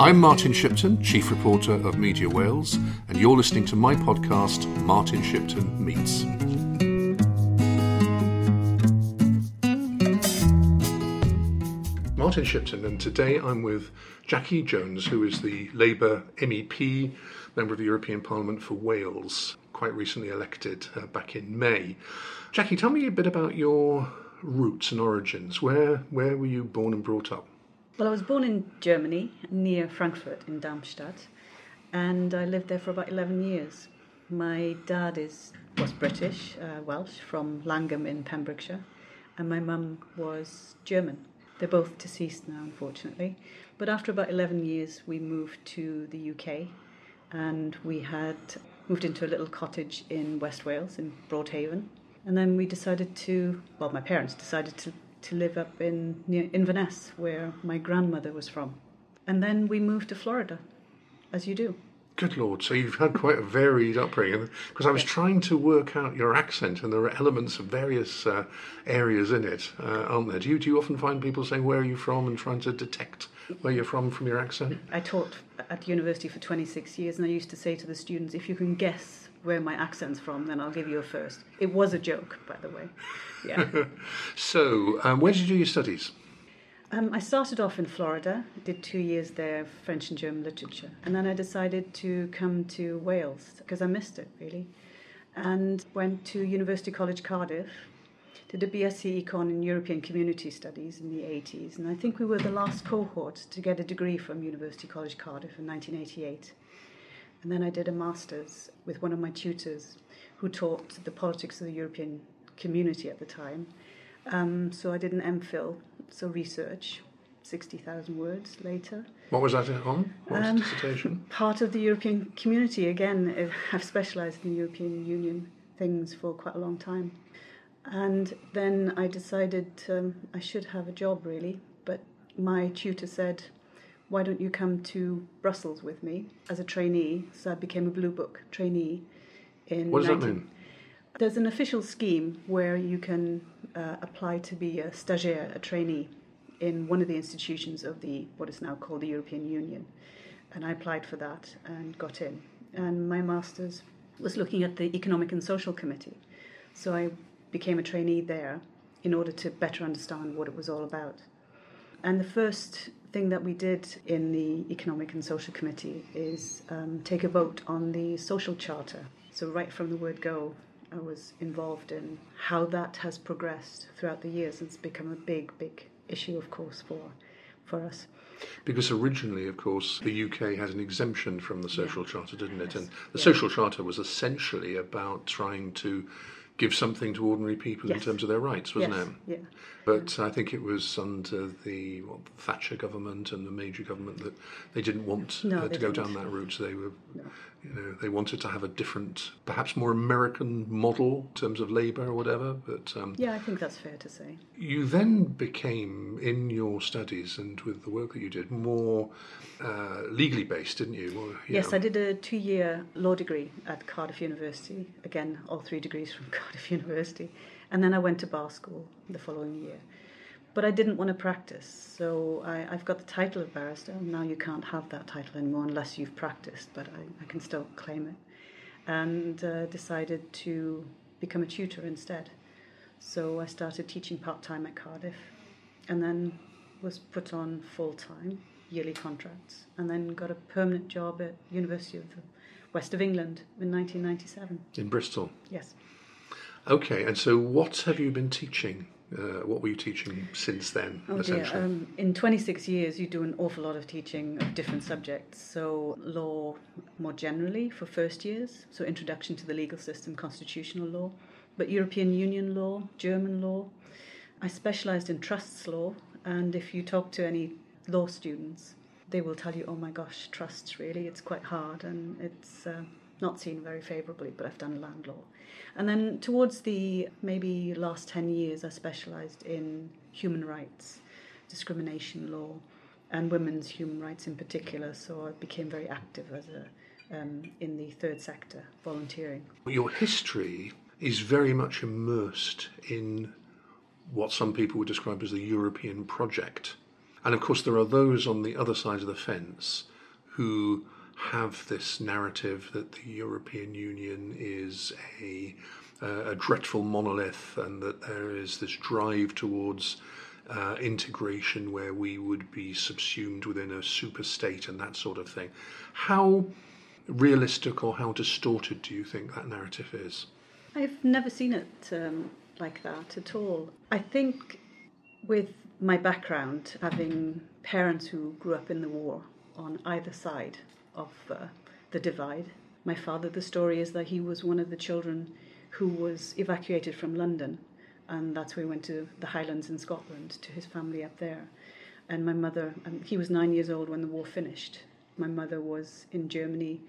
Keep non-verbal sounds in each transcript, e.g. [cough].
I'm Martin Shipton, Chief Reporter of Media Wales, and you're listening to my podcast, Martin Shipton Meets. Martin Shipton, and today I'm with Jackie Jones, who is the Labour MEP, member of the European Parliament for Wales, quite recently elected uh, back in May. Jackie, tell me a bit about your roots and origins. Where where were you born and brought up? Well, I was born in Germany, near Frankfurt in Darmstadt, and I lived there for about 11 years. My dad is was British, uh, Welsh, from Llangwm in Pembrokeshire, and my mum was German. They're both deceased now, unfortunately. But after about 11 years, we moved to the UK, and we had moved into a little cottage in West Wales, in Broadhaven. And then we decided to, well, my parents decided to, to live up in near Inverness, where my grandmother was from. And then we moved to Florida, as you do. Good Lord, so you've had quite a varied upbringing. Because I was trying to work out your accent, and there are elements of various uh, areas in it, uh, aren't there? Do you, do you often find people saying, Where are you from? and trying to detect where you're from from your accent? I taught at university for 26 years, and I used to say to the students, If you can guess where my accent's from, then I'll give you a first. It was a joke, by the way. Yeah. [laughs] so, um, where did you do your studies? Um, I started off in Florida, did two years there, French and German literature, and then I decided to come to Wales because I missed it really, and went to University College Cardiff, did a BSc Econ in European Community Studies in the 80s, and I think we were the last cohort to get a degree from University College Cardiff in 1988. And then I did a master's with one of my tutors who taught the politics of the European community at the time. Um, so I did an MPhil, so research, 60,000 words later. What was that on? What um, dissertation? [laughs] Part of the European community. Again, I've specialised in European Union things for quite a long time. And then I decided um, I should have a job really, but my tutor said, why don't you come to Brussels with me as a trainee? So I became a Blue Book trainee. In what does 19- that mean? There's an official scheme where you can uh, apply to be a stagiaire, a trainee, in one of the institutions of the what is now called the European Union. And I applied for that and got in. And my master's was looking at the Economic and Social Committee. So I became a trainee there in order to better understand what it was all about. And the first thing that we did in the Economic and Social Committee is um, take a vote on the social charter. So, right from the word go, I was involved in how that has progressed throughout the years. It's become a big, big issue, of course, for, for us. Because originally, of course, the UK had an exemption from the social yeah. charter, didn't it? And the social charter was essentially about trying to give something to ordinary people yes. in terms of their rights, wasn't yes. it? Yeah. But I think it was under the what, Thatcher government and the Major government that they didn't want no, uh, they to go didn't. down that route. So they were, no. you know, they wanted to have a different, perhaps more American model in terms of labour or whatever. But um, yeah, I think that's fair to say. You then became, in your studies and with the work that you did, more uh, legally based, didn't you? You yes, know. I did a two-year law degree at Cardiff University. Again, all three degrees from [laughs] Cardiff University. And then I went to bar school the following year. But I didn't want to practice, so I, have got the title of barrister. Now you can't have that title anymore unless you've practiced, but I, I can still claim it. And uh, decided to become a tutor instead. So I started teaching part time at Cardiff and then was put on full time, yearly contracts, and then got a permanent job at University of the West of England in 1997. In Bristol? Yes. Okay, and so what have you been teaching? Uh, what were you teaching since then, oh essentially? Dear. Um, in 26 years, you do an awful lot of teaching of different subjects. So, law more generally for first years, so introduction to the legal system, constitutional law, but European Union law, German law. I specialised in trusts law, and if you talk to any law students, they will tell you, oh my gosh, trusts really, it's quite hard and it's uh, not seen very favourably, but I've done land law. And then towards the maybe last 10 years, I specialised in human rights, discrimination law, and women's human rights in particular. So I became very active as a um, in the third sector, volunteering. Your history is very much immersed in what some people would describe as the European project. And of course, there are those on the other side of the fence who have this narrative that the European Union is a, uh, a dreadful monolith and that there is this drive towards uh, integration where we would be subsumed within a super state and that sort of thing. How realistic or how distorted do you think that narrative is? I've never seen it um, like that at all. I think with my background, having parents who grew up in the war on either side of uh, the divide. My father, the story is that he was one of the children who was evacuated from London, and that's where he went to the Highlands in Scotland to his family up there. And my mother, um, he was nine years old when the war finished. My mother was in Germany,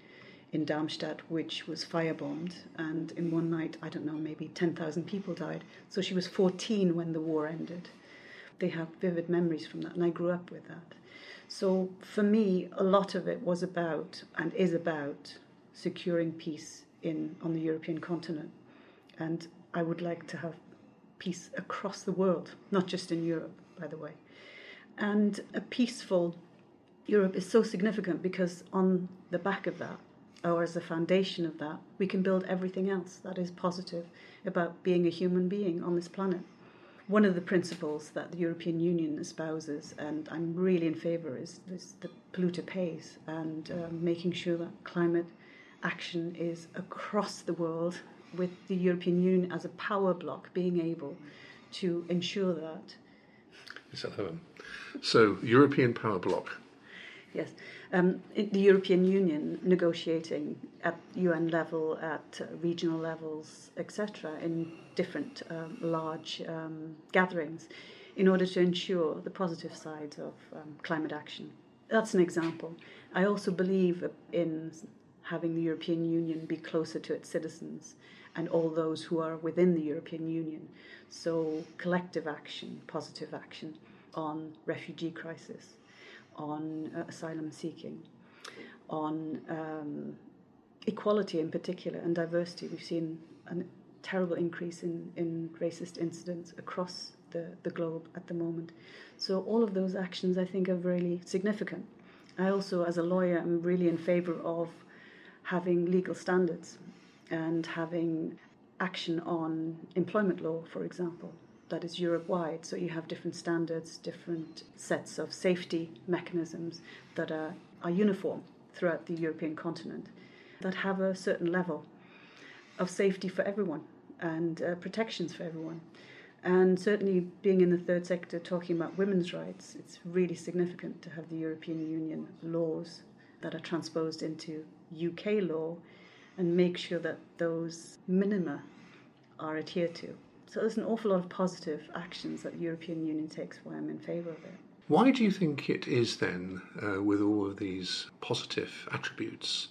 in Darmstadt, which was firebombed, and in one night, I don't know, maybe 10,000 people died. So she was 14 when the war ended. They have vivid memories from that, and I grew up with that. So for me, a lot of it was about and is about securing peace in on the European continent, and I would like to have peace across the world, not just in Europe, by the way. And a peaceful Europe is so significant because on the back of that, or as a foundation of that, we can build everything else that is positive about being a human being on this planet one of the principles that the European Union espouses, and I'm really in favour, is this, the polluter pays and uh, making sure that climate action is across the world with the European Union as a power bloc being able to ensure that. So, European power bloc. Yes, um, the European Union negotiating at UN level, at uh, regional levels, etc., in different um, large um, gatherings, in order to ensure the positive sides of um, climate action. That's an example. I also believe in having the European Union be closer to its citizens and all those who are within the European Union. So, collective action, positive action on refugee crisis on uh, asylum seeking, on um, equality in particular, and diversity. We've seen a terrible increase in, in racist incidents across the, the globe at the moment. So, all of those actions I think are really significant. I also, as a lawyer, am really in favour of having legal standards and having action on employment law, for example that is Europe wide. So you have different standards, different sets of safety mechanisms that are, are uniform throughout the European continent that have a certain level of safety for everyone and uh, protections for everyone. And certainly, being in the third sector talking about women's rights, it's really significant to have the European Union laws that are transposed into UK law and make sure that those minima are adhered to. So there's an awful lot of positive actions that the European Union takes why I'm in favour of it. Why do you think it is then, uh, with all of these positive attributes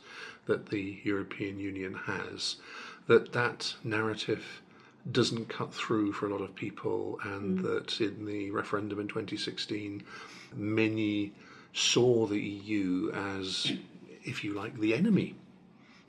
that the European Union has, that that narrative doesn't cut through for a lot of people, and mm. that in the referendum in 2016, many saw the EU as, if you like, the enemy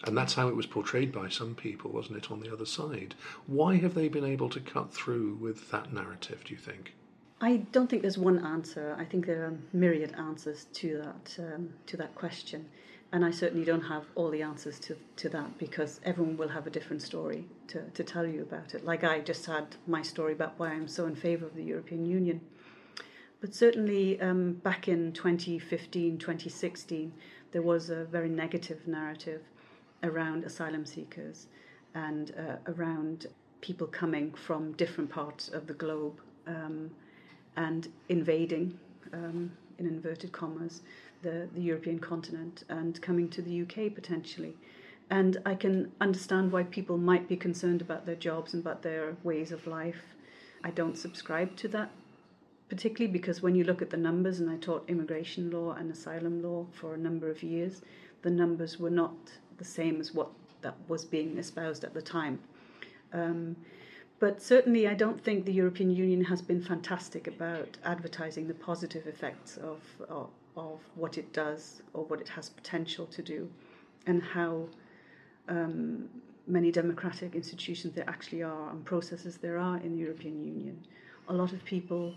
and that's how it was portrayed by some people, wasn't it, on the other side? Why have they been able to cut through with that narrative, do you think? I don't think there's one answer. I think there are myriad answers to that um, to that question, and I certainly don't have all the answers to, to that because everyone will have a different story to, to tell you about it. Like I just had my story about why I'm so in favour of the European Union. But certainly um, back in 2015, 2016, there was a very negative narrative around asylum seekers and uh, around people coming from different parts of the globe um, and invading, um, in inverted commas, the, the European continent and coming to the UK potentially. And I can understand why people might be concerned about their jobs and about their ways of life. I don't subscribe to that particularly because when you look at the numbers, and I taught immigration law and asylum law for a number of years, the numbers were not the same as what that was being espoused at the time. Um, but certainly, I don't think the European Union has been fantastic about advertising the positive effects of, of, of what it does or what it has potential to do, and how um, many democratic institutions there actually are and processes there are in the European Union. A lot of people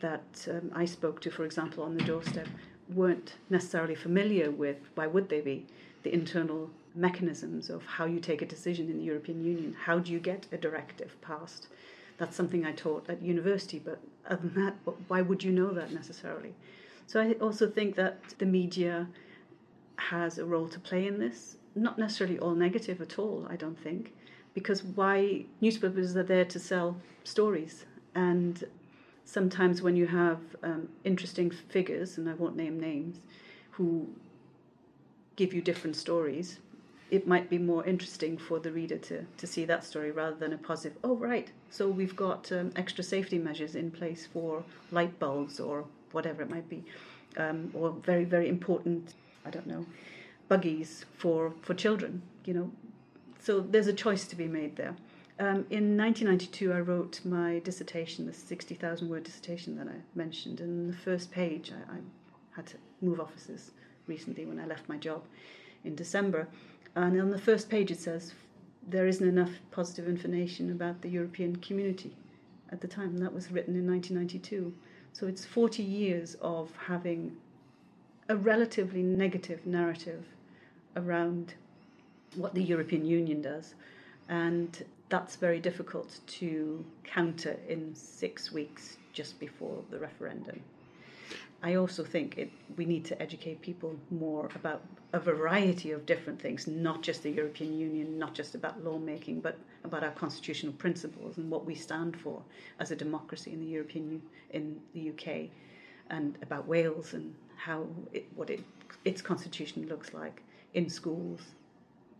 that um, I spoke to, for example, on the doorstep, weren't necessarily familiar with, why would they be, the internal mechanisms of how you take a decision in the European Union. How do you get a directive passed? That's something I taught at university, but other than that, why would you know that necessarily? So I also think that the media has a role to play in this. Not necessarily all negative at all, I don't think, because why newspapers are there to sell stories. And sometimes when you have um, interesting figures, and I won't name names, who give you different stories, it might be more interesting for the reader to, to see that story rather than a positive, oh, right, so we've got um, extra safety measures in place for light bulbs or whatever it might be, um, or very, very important, I don't know, buggies for, for children, you know. So there's a choice to be made there. Um, in 1992, I wrote my dissertation, the 60,000 word dissertation that I mentioned. And on the first page, I, I had to move offices recently when I left my job in December. And on the first page, it says there isn't enough positive information about the European community at the time. That was written in 1992. So it's 40 years of having a relatively negative narrative around what the European Union does. And that's very difficult to counter in six weeks just before the referendum. I also think it, we need to educate people more about a variety of different things, not just the European Union, not just about lawmaking, but about our constitutional principles and what we stand for as a democracy in the European in the UK, and about Wales and how it, what it, its constitution looks like in schools,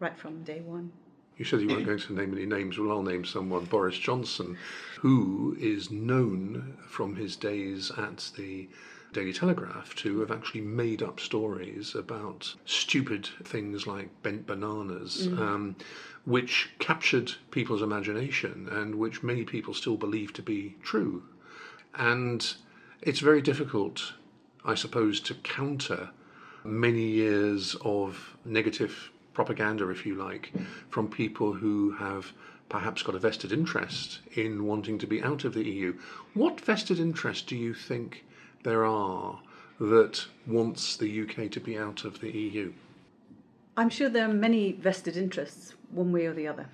right from day one. You said you weren't going to name any names. Well, I'll name someone, Boris Johnson, who is known from his days at the Daily Telegraph to have actually made up stories about stupid things like bent bananas, mm. um, which captured people's imagination and which many people still believe to be true. And it's very difficult, I suppose, to counter many years of negative propaganda, if you like, from people who have perhaps got a vested interest in wanting to be out of the EU. What vested interest do you think there are that wants the UK to be out of the EU? I'm sure there are many vested interests, one way or the other.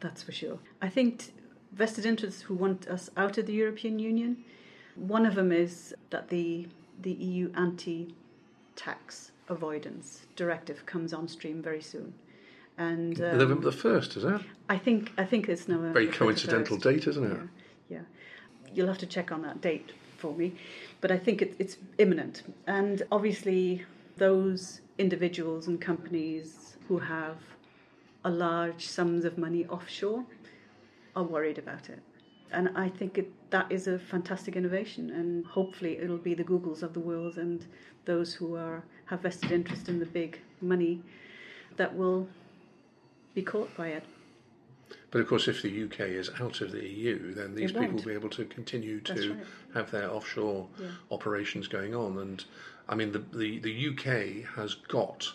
That's for sure. I think vested interests who want us out of the European Union. One of them is that the the EU anti-tax avoidance directive comes on stream very soon. And um, November the first, is that? I think I think it's November. Very coincidental date, isn't it? Yeah, yeah. You'll have to check on that date for me but I think it, it's imminent. And obviously, those individuals and companies who have a large sums of money offshore are worried about it. And I think it, that is a fantastic innovation, and hopefully it'll be the Googles of the world and those who are have vested interest in the big money that will be caught by it. But of course, if the UK is out of the EU, then these people will be able to continue to right. have their offshore yeah. operations going on. And I mean, the, the, the UK has got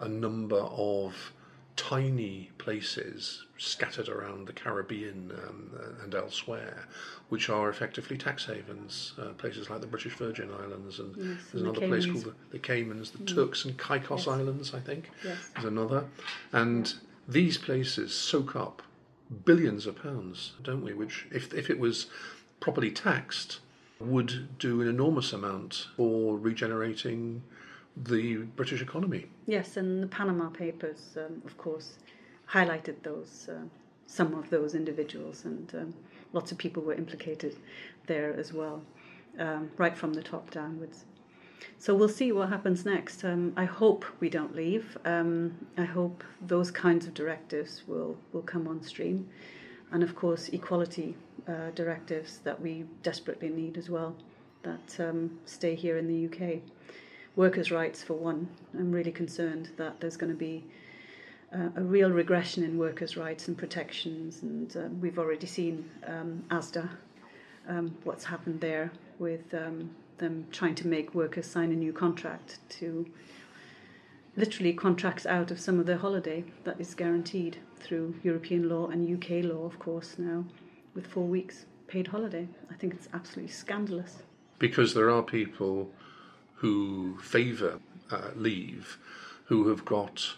a number of tiny places scattered around the Caribbean um, and elsewhere, which are effectively tax havens. Uh, places like the British Virgin Islands, and yes, there's and another the place called the, the Caymans, the mm. Turks and Caicos yes. Islands, I think. Yes. There's another, and these places soak up billions of pounds, don't we? Which, if, if it was properly taxed, would do an enormous amount for regenerating the British economy. Yes, and the Panama Papers, um, of course, highlighted those uh, some of those individuals, and um, lots of people were implicated there as well, um, right from the top downwards. So we'll see what happens next. Um, I hope we don't leave. Um, I hope those kinds of directives will, will come on stream. And of course, equality uh, directives that we desperately need as well that um, stay here in the UK. Workers' rights, for one. I'm really concerned that there's going to be uh, a real regression in workers' rights and protections. And uh, we've already seen um, ASDA, um, what's happened there with um, them trying to make workers sign a new contract to literally contracts out of some of their holiday that is guaranteed through European law and UK law, of course, now with four weeks paid holiday. I think it's absolutely scandalous. because there are people who favour uh, leave who have got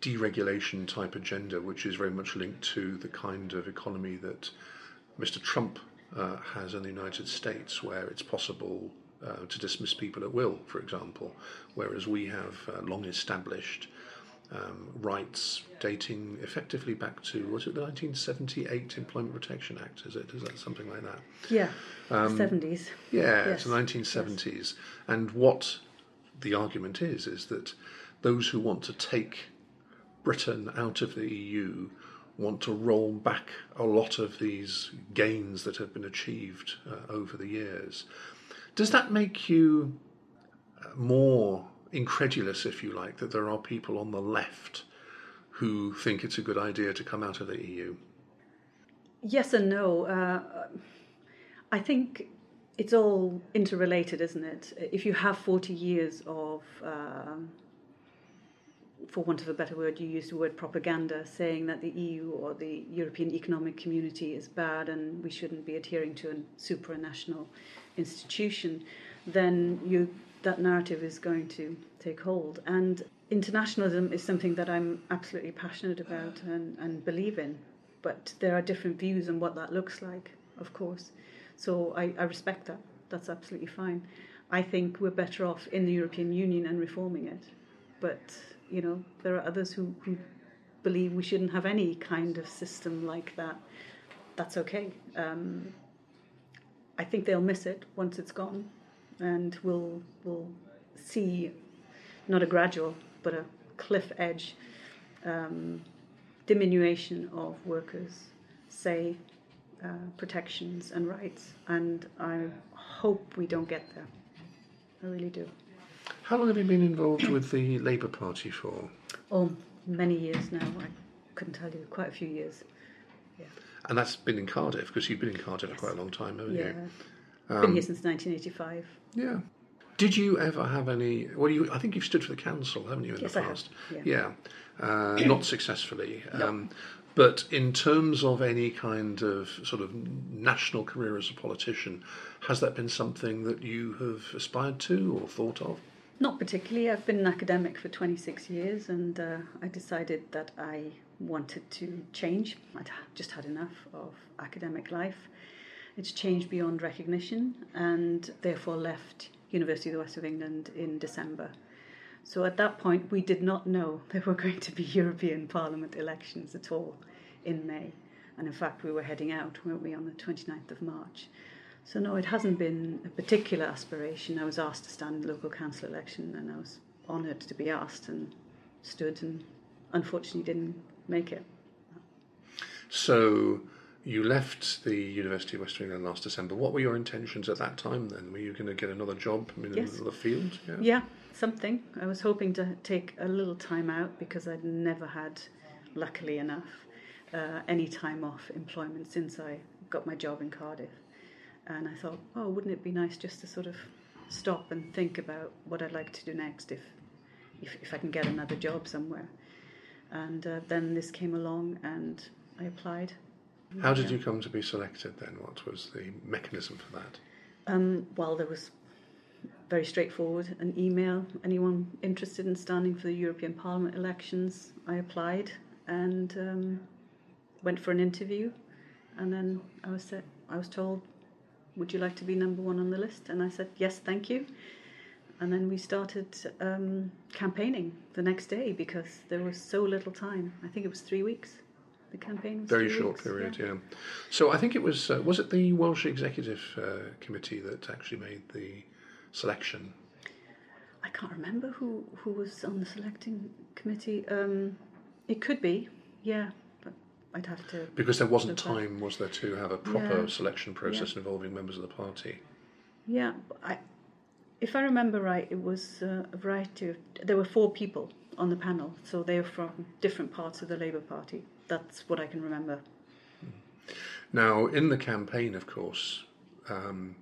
deregulation type agenda, which is very much linked to the kind of economy that Mr. Trump uh, has in the United States, where it's possible uh, to dismiss people at will, for example, whereas we have uh, long established um, rights dating effectively back to was it the 1978 Employment Protection Act? Is it? Is that something like that? Yeah, um, 70s. Yeah, yes. it's the 1970s. Yes. And what the argument is is that those who want to take Britain out of the EU want to roll back a lot of these gains that have been achieved uh, over the years. Does that make you uh, more incredulous, if you like, that there are people on the left who think it's a good idea to come out of the EU? Yes and no. Uh, I think it's all interrelated, isn't it? If you have 40 years of, uh, for want of a better word, you use the word propaganda, saying that the EU or the European Economic Community is bad and we shouldn't be adhering to a supranational institution, then you that narrative is going to take hold. And internationalism is something that I'm absolutely passionate about and, and believe in. But there are different views on what that looks like, of course. So I, I respect that. That's absolutely fine. I think we're better off in the European Union and reforming it. But, you know, there are others who, who believe we shouldn't have any kind of system like that. That's okay. Um, I think they'll miss it once it's gone and we'll we'll see not a gradual but a cliff edge um, diminution of workers' say uh, protections and rights, and I hope we don't get there. I really do. How long have you been involved with the Labour Party for? Oh, many years now. I couldn't tell you. Quite a few years. Yeah. And that's been in Cardiff because you've been in Cardiff yes. for quite a long time, haven't yeah. you? Um, been here since 1985. Yeah. Did you ever have any? Well, you, I think you've stood for the council, haven't you, in yes, the past? I have. Yeah. yeah. Uh, not successfully. Um, but in terms of any kind of sort of national career as a politician, has that been something that you have aspired to or thought of? Not particularly. I've been an academic for 26 years and uh, I decided that I wanted to change. I'd just had enough of academic life. It's changed beyond recognition and therefore left University of the West of England in December. So at that point, we did not know [laughs] there were going to be European Parliament elections at all in May. And in fact, we were heading out, weren't we, on the 29th of March. So no, it hasn't been a particular aspiration. I was asked to stand in the local council election and I was honoured to be asked and stood and unfortunately didn't make it. So you left the University of West England last December. What were your intentions at that time then? Were you going to get another job in yes. the field? Yeah. yeah, something. I was hoping to take a little time out because I'd never had, luckily enough, uh, any time off employment since I got my job in Cardiff. And I thought, oh, wouldn't it be nice just to sort of stop and think about what I'd like to do next if, if, if I can get another job somewhere. And uh, then this came along and I applied how did you come to be selected then? What was the mechanism for that? Um, well, there was very straightforward an email. Anyone interested in standing for the European Parliament elections? I applied and um, went for an interview, and then I was set, I was told, "Would you like to be number one on the list?" And I said, "Yes, thank you." And then we started um, campaigning the next day because there was so little time. I think it was three weeks the campaign very short weeks, period yeah. yeah. so i think it was uh, was it the welsh executive uh, committee that actually made the selection i can't remember who who was on the selecting committee um, it could be yeah but i'd have to because there wasn't time was there to have a proper yeah. selection process yeah. involving members of the party yeah i if i remember right it was uh, a variety of there were four people on the panel so they were from different parts of the labour party that's what I can remember. Now, in the campaign, of course, um,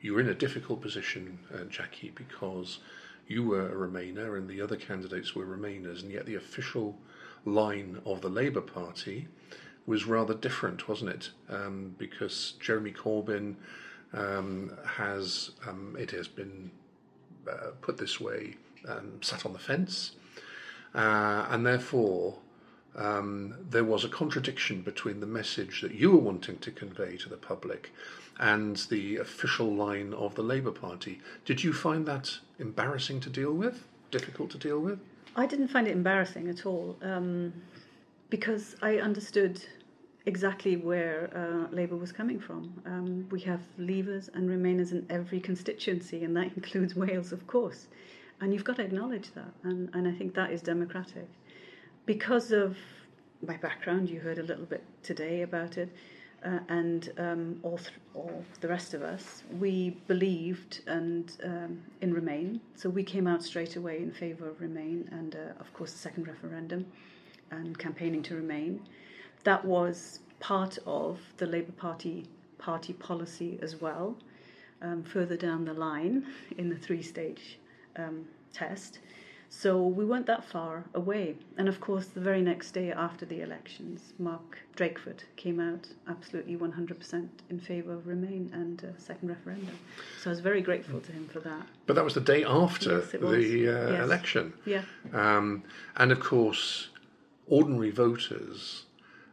you were in a difficult position, uh, Jackie, because you were a Remainer and the other candidates were Remainers, and yet the official line of the Labour Party was rather different, wasn't it? Um, because Jeremy Corbyn um, has, um, it has been uh, put this way, um, sat on the fence, uh, and therefore um, there was a contradiction between the message that you were wanting to convey to the public and the official line of the Labour Party. Did you find that embarrassing to deal with? Difficult to deal with? I didn't find it embarrassing at all um, because I understood exactly where uh, Labour was coming from. Um, we have Leavers and Remainers in every constituency, and that [laughs] includes Wales, of course. And you've got to acknowledge that, and, and I think that is democratic. Because of my background, you heard a little bit today about it, uh, and um, all, th- all the rest of us, we believed and um, in Remain. So we came out straight away in favour of Remain, and uh, of course the second referendum, and campaigning to Remain. That was part of the Labour Party party policy as well. Um, further down the line in the three-stage um, test. So we weren't that far away. And of course, the very next day after the elections, Mark Drakeford came out absolutely 100% in favour of Remain and a second referendum. So I was very grateful to him for that. But that was the day after Yes, the uh, Yes. election. Yeah. Um, and of course, ordinary voters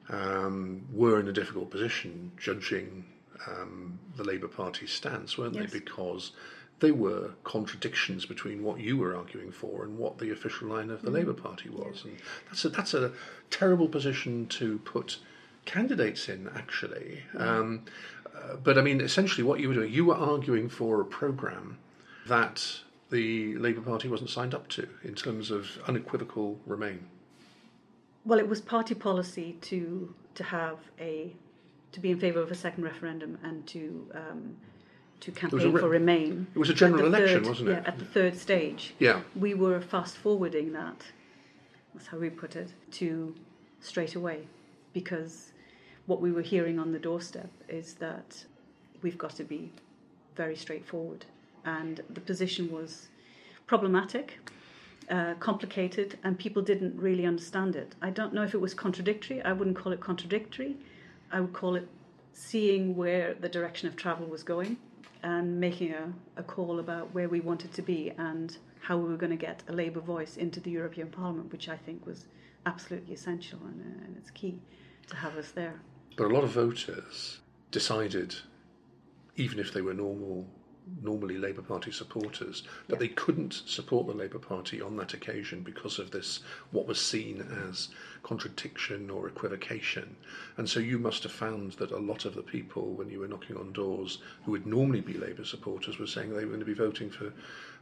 um, were in a difficult position judging um, the Labour Party's stance, weren't Yes. they? Because there were contradictions between what you were arguing for and what the official line of the Labour Party was. And that's a, that's a terrible position to put candidates in, actually. Um, uh, but I mean, essentially, what you were doing, you were arguing for a programme that the Labour Party wasn't signed up to in terms of unequivocal Remain. Well, it was party policy to to have a to be in favour of a second referendum and to um, to campaign re- for Remain. It was a general election, third- wasn't it? Yeah, at the third stage. Yeah. We were fast forwarding that. That's how we put it to straight away, because what we were hearing on the doorstep is that we've got to be very straightforward, and the position was problematic. Uh, complicated, and people didn't really understand it. I don't know if it was contradictory. I wouldn't call it contradictory. I would call it seeing where the direction of travel was going and making a, a call about where we wanted to be and how we were going to get a Labour voice into the European Parliament, which I think was absolutely essential and, uh, and it's key to have us there. But a lot of voters decided, even if they were normal, normally Labour Party supporters, that they couldn't support the Labour Party on that occasion because of this, what was seen as contradiction or equivocation. And so you must have found that a lot of the people, when you were knocking on doors, who would normally be Labour supporters, were saying they were going to be voting for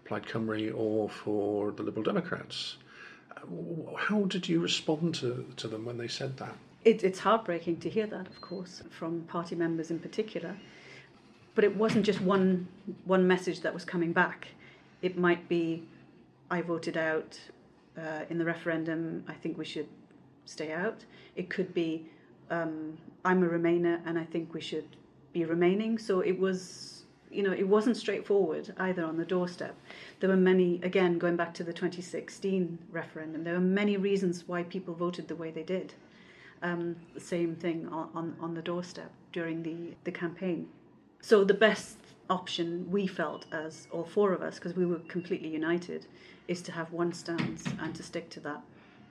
Plaid Cymru or for the Liberal Democrats. How did you respond to, to them when they said that? It, it's heartbreaking to hear that, of course, from party members in particular. But it wasn't just one one message that was coming back. It might be, I voted out uh, in the referendum. I think we should stay out. It could be, um, I'm a Remainer and I think we should be remaining. So it was, you know, it wasn't straightforward either on the doorstep. There were many, again, going back to the 2016 referendum, there were many reasons why people voted the way they did um, same thing on, on, on the doorstep during the, the campaign. So the best option we felt as all four of us, because we were completely united, is to have one stance and to stick to that.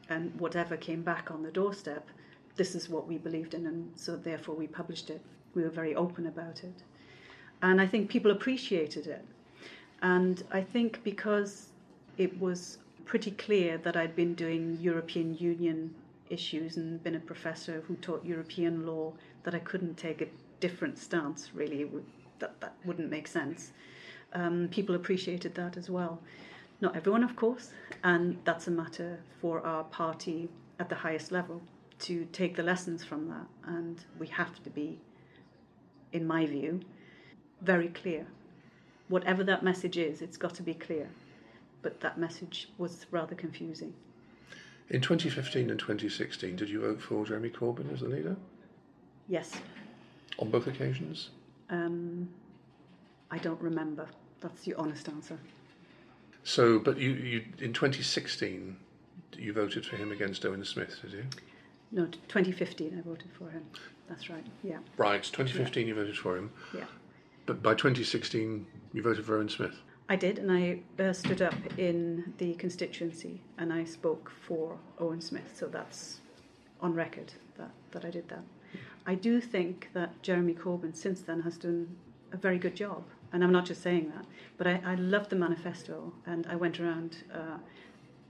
And whatever came back on the doorstep, this is what we believed in, and so therefore we published it. We were very open about it. And I think people appreciated it. And I think because it was pretty clear that I'd been doing European Union issues and been a professor who taught European law, that I couldn't take a different stance, really. Would, that, that wouldn't make sense. Um, people appreciated that as well. Not everyone, of course, and that's a matter for our party at the highest level to take the lessons from that. And we have to be, in my view, very clear. Whatever that message is, it's got to be clear. But that message was rather confusing. In 2015 and 2016, did you vote for Jeremy Corbyn as the leader? Yes, On both occasions? um, I don't remember. That's the honest answer. So, but you, you in 2016, you voted for him against Owen Smith, did you? No, 2015 I voted for him. That's right. Yeah, Right, 2015 you voted for him. yeah. But by 2016, you voted for Owen Smith. I did, and I uh, stood up in the constituency and I spoke for Owen Smith. So that's on record that, that I did that. I do think that Jeremy Corbyn since then has done a very good job. And I'm not just saying that, but I, I loved the manifesto and I went around uh,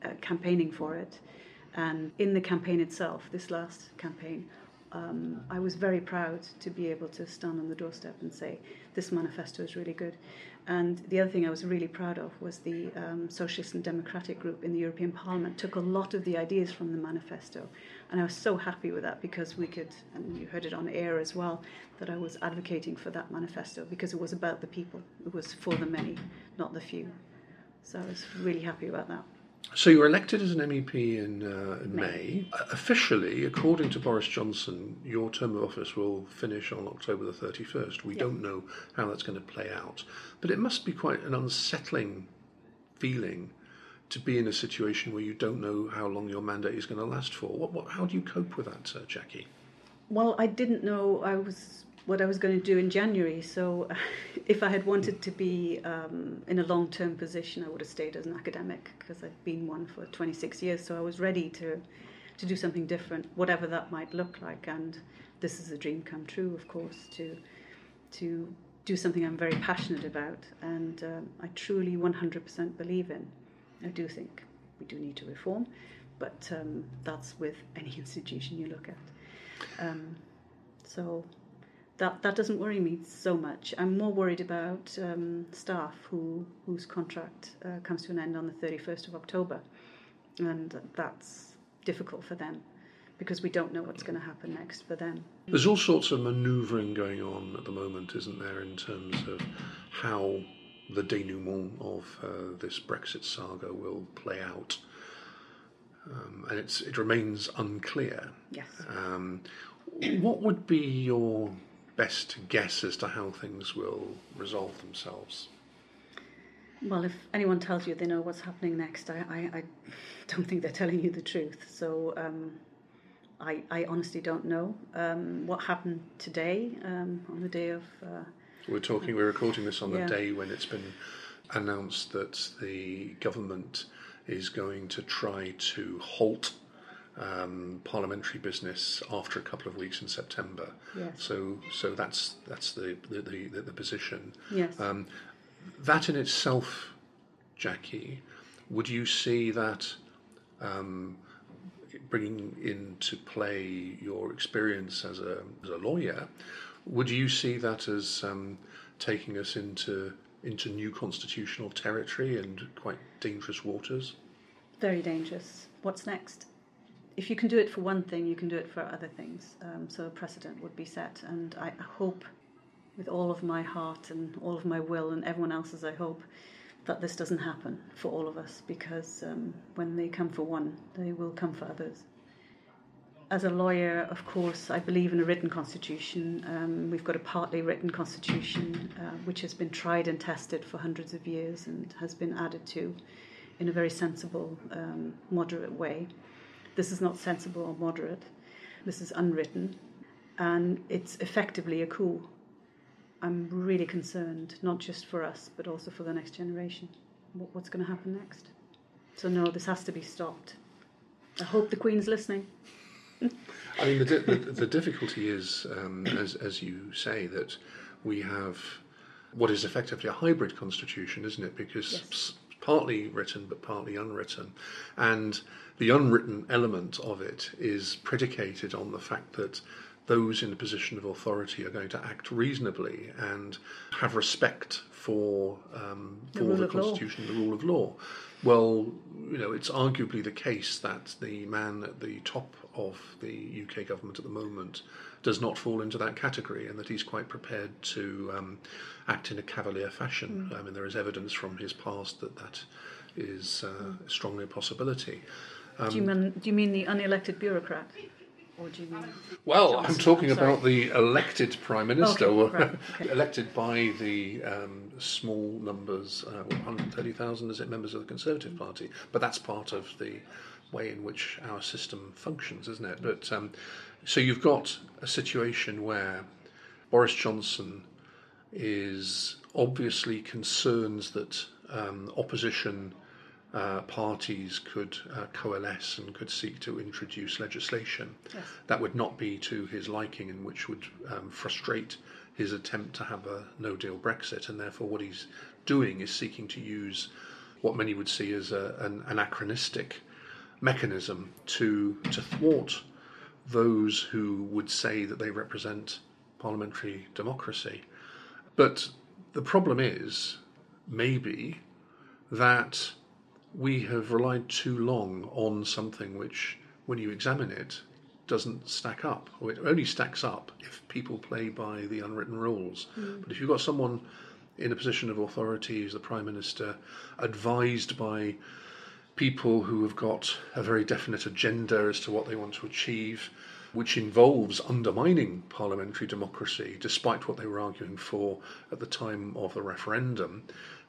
uh, campaigning for it. And in the campaign itself, this last campaign, um, I was very proud to be able to stand on the doorstep and say, this manifesto is really good. And the other thing I was really proud of was the um, Socialist and Democratic group in the European Parliament took a lot of the ideas from the manifesto. And I was so happy with that because we could, and you heard it on air as well, that I was advocating for that manifesto because it was about the people. It was for the many, not the few. So I was really happy about that. So you were elected as an MEP in, uh, in May. May. Uh, Officially, according to Boris Johnson, your term of office will finish on October the 31st. We Yeah. don't know how that's going to play out. But it must be quite an unsettling feeling to be in a situation where you don't know how long your mandate is going to last for. What, what, how do you cope with that, uh, Jackie? Well, I didn't know I was what I was going to do in January. So, [laughs] if I had wanted to be um, in a long-term position, I would have stayed as an academic because I'd been one for 26 years. So I was ready to to do something different, whatever that might look like. And this is a dream come true, of course, to to do something I'm very passionate about, and um, I truly 100% believe in. I do think we do need to reform, but um, that's with [laughs] any institution you look at. Um, so that that doesn't worry me so much. I'm more worried about um, staff who whose contract uh, comes to an end on the 31st of October, and that's difficult for them because we don't know what's going to happen next for them. There's all sorts of manoeuvring going on at the moment, isn't there, in terms of how the denouement of uh, this Brexit saga will play out. Um, and it's, it remains unclear. Yes. Um, what would be your best guess as to how things will resolve themselves? Well, if anyone tells you they know what's happening next, I, I, I don't think they're telling you the truth. So um, I, I honestly don't know. Um, what happened today um, on the day of. Uh, We're talking, we're recording this on the Yeah. day when it's been announced that the government is going to try to halt um, parliamentary business after a couple of weeks in September. Yes. So, so that's that's the the, the, the, position. yes. Um, that in itself, Jackie, would you see that um, bringing into play your experience as a, as a lawyer? Would you see that as um, taking us into into new constitutional territory and quite dangerous waters? Very dangerous. What's next? If you can do it for one thing, you can do it for other things. Um, so a precedent would be set, and I hope, with all of my heart and all of my will, and everyone else's, I hope that this doesn't happen for all of us, because um, when they come for one, they will come for others. As a lawyer, of course, I believe in a written constitution. Um, we've got a partly written constitution, uh, which has been tried and tested for hundreds of years and has been added to in a very sensible, um, moderate way. This is not sensible or moderate. This is unwritten, and it's effectively a coup. I'm really concerned, not just for us, but also for the next generation. What's going to happen next? So, no, this has to be stopped. I hope the Queen's listening. I mean, the, di- the, the difficulty is, um, as, as you say, that we have what is effectively a hybrid constitution, isn't it? Because Yes. partly written but partly unwritten. And the unwritten element of it is predicated on the fact that those in a position of authority are going to act reasonably and have respect for um, The for the law. constitution, the rule of law. Well, you know, it's arguably the case that the man at the top of the UK government at the moment does not fall into that category, and that he's quite prepared to um, act in a cavalier fashion. I mean, there is evidence from his past that that is uh, strongly a possibility. do, you mean, do you mean the unelected bureaucrat? Or do you mean. Well, I'm talking I'm about the elected prime minister, Okay, right, [laughs] okay. elected by the um, small numbers, uh, 130,000, is it, members of the Conservative Party. But that's part of the way in which our system functions, isn't it? But um, so you've got a situation where Boris Johnson is obviously concerns that um, opposition uh, parties could uh, coalesce and could seek to introduce legislation Yes. that would not be to his liking and which would um, frustrate his attempt to have a no deal Brexit. And therefore, what he's doing is seeking to use what many would see as a, an anachronistic mechanism to, to thwart those who would say that they represent parliamentary democracy. But the problem is, maybe, that we have relied too long on something which, when you examine it, doesn't stack up. Or it only stacks up if people play by the unwritten rules. Hmm. But if you've got someone in a position of authority, as the Prime Minister, advised by people who have got a very definite agenda as to what they want to achieve, which involves undermining parliamentary democracy, despite what they were arguing for at the time of the referendum,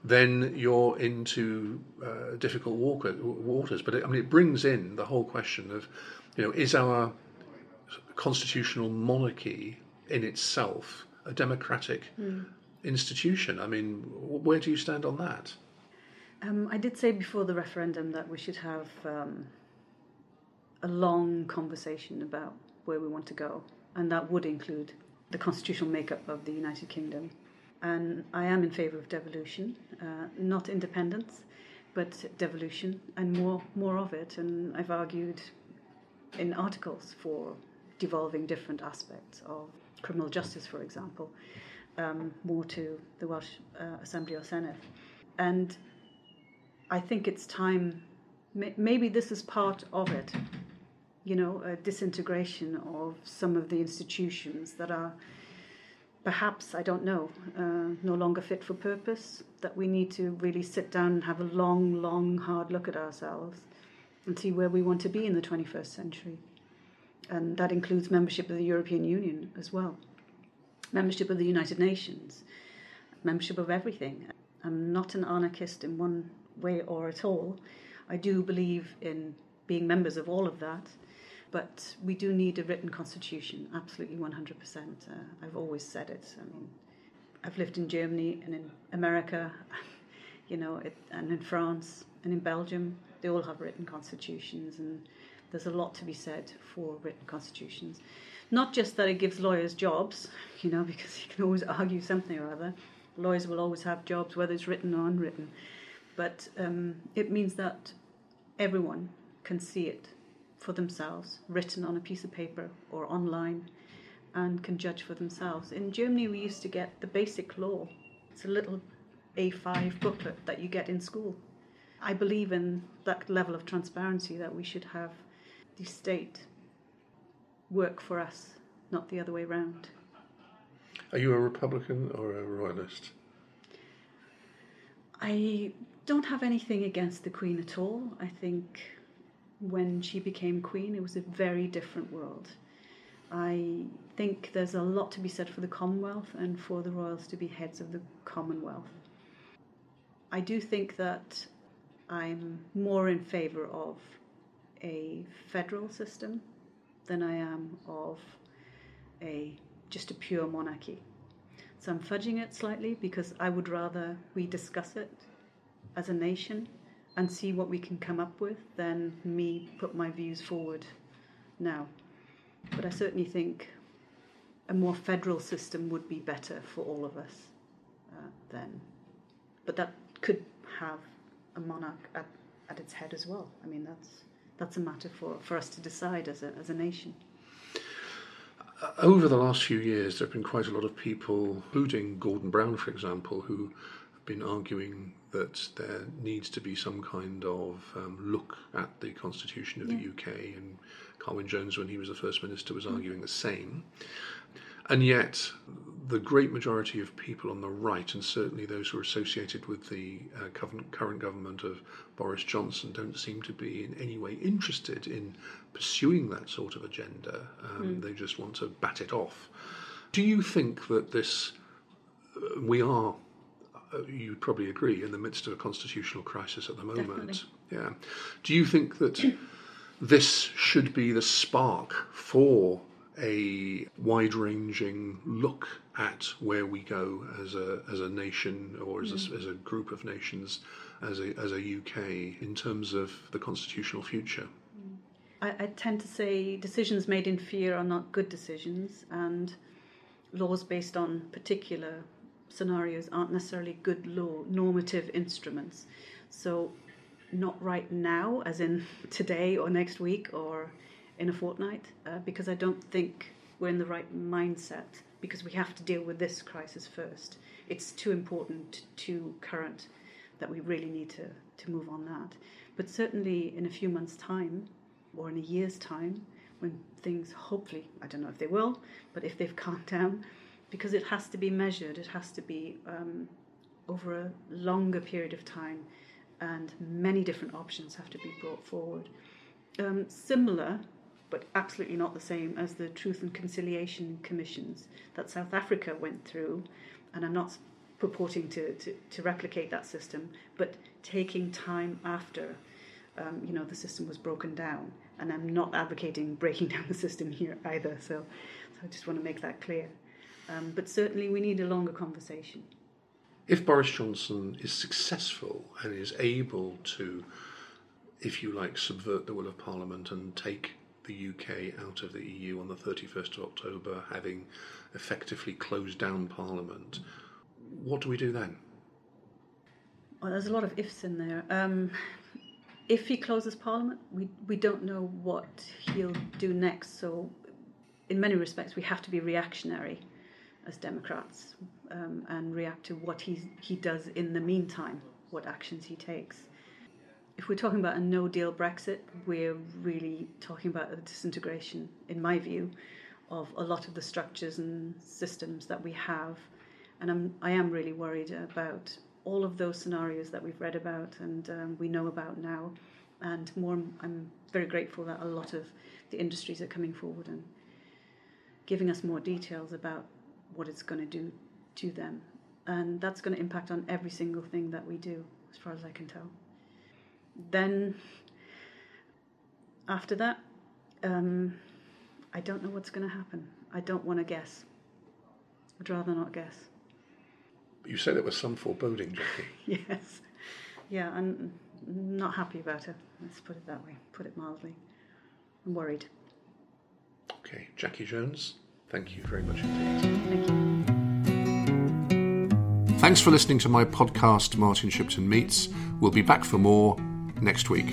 then you're into uh, difficult walker, waters. But it, I mean, it brings in the whole question of, you know, is our constitutional monarchy in itself a democratic institution? I mean, where do you stand on that? Um, I did say before the referendum that we should have um, a long conversation about where we want to go, and that would include the constitutional makeup of the United Kingdom. And I am in favour of devolution, uh, not independence, but devolution, and more more of it. And I've argued in articles for devolving different aspects of criminal justice, for example, um, more to the Welsh uh, Assembly or Senate. And I think it's time, maybe this is part of it, you know, a disintegration of some of the institutions that are perhaps, I don't know, uh, no longer fit for purpose, that we need to really sit down and have a long, long, hard look at ourselves and see where we want to be in the 21st century. And that includes membership of the European Union as well, membership of the United Nations, membership of everything. I'm not an anarchist in one way or at all. I do believe in being members of all of that, but we do need a written constitution, absolutely 100%. Uh, I've always said it. I mean, I've lived in Germany and in America, [laughs] you know, it, and in France and in Belgium. They all have written constitutions, and there's a lot to be said for written constitutions. Not just that it gives lawyers jobs, [laughs] you know, [laughs] because you can always argue something or other. Lawyers will always have jobs, whether it's written or unwritten. But um, it means that everyone can see it for themselves, written on a piece of paper or online, and can judge for themselves. In Germany, we used to get the basic law. It's a little A5 booklet that you get in school. I believe in that level of transparency that we should have the state work for us, not the other way round. Are you a Republican or a Royalist? I don't have anything against the Queen at all. I think when she became Queen, it was a very different world. I think there's a lot to be said for the Commonwealth and for the royals to be heads of the Commonwealth. I do think that I'm more in favour of a federal system than I am of a just a pure monarchy. So I'm fudging it slightly because I would rather we discuss it as a nation and see what we can come up with than me put my views forward now. But I certainly think a more federal system would be better for all of us uh, then. But that could have a monarch at, at its head as well. I mean, that's that's a matter for, for us to decide as a, as a nation. Over the last few years, there have been quite a lot of people, including Gordon Brown, for example, who been arguing that there needs to be some kind of um, look at the constitution of Yeah. the UK, and Carwyn Jones, when he was the first minister, was arguing the same. And yet, the great majority of people on the right, and certainly those who are associated with the uh, current, current government of Boris Johnson, don't seem to be in any way interested in pursuing that sort of agenda. Um, They just want to bat it off. Do you think that this, uh, we are, uh, you probably agree, in the midst of a constitutional crisis at the moment? Definitely. Yeah. Do you think that [clears throat] this should be the spark for a wide ranging look at where we go as a, as a nation or as, mm. a, as a group of nations, as a, as a UK, in terms of the constitutional future. I, I tend to say decisions made in fear are not good decisions, and laws based on particular scenarios aren't necessarily good law normative instruments. So, not right now, as in [laughs] today or next week or in a fortnight, uh, because I don't think we're in the right mindset because we have to deal with this crisis first. It's too important, too current that we really need to, to move on that. But certainly in a few months' time, or in a year's time when things hopefully, I don't know if they will, but if they've [laughs] calmed down, because it has to be measured, it has to be um, over a longer period of time, and many different options have to be brought forward. Um, similar, but absolutely not the same as the Truth and Conciliation Commissions that South Africa went through, and I'm not purporting to, to, to replicate that system, but taking time after um, you know the system was broken down and I'm not advocating [laughs] breaking down the system here either. So, so I just want to make that clear. Um, but certainly, we need a longer conversation. If Boris Johnson is successful and is able to, if you like, subvert the will of Parliament and take the UK out of the EU on the 31st of October, having effectively closed down Parliament, what do we do then? Well, there's a lot of ifs in there. Um, if he closes Parliament, we, we don't know what he'll do next. So, in many respects, we have to be reactionary as Democrats um, and react to what he's, he does in the meantime, what actions he takes. If we're talking about a no deal Brexit, we're really talking about a disintegration, in my view, of a lot of the structures and systems that we have. And I'm, I am really worried about all of those scenarios that we've read about and um, we know about now. And more, I'm very grateful that a lot of the industries are coming forward and giving us more details about what it's going to do to them. And that's going to impact on every single thing that we do, as far as I can tell. Then, after that, um, I don't know what's going to happen. I don't want to guess. I'd rather not guess. You said it was some foreboding, Jackie. [laughs] yes. Yeah, I'm not happy about it. Let's put it that way, put it mildly. I'm worried. Okay, Jackie Jones, thank you very much indeed. Thank you. Thanks for listening to my podcast, Martin Shipton Meets. We'll be back for more next week.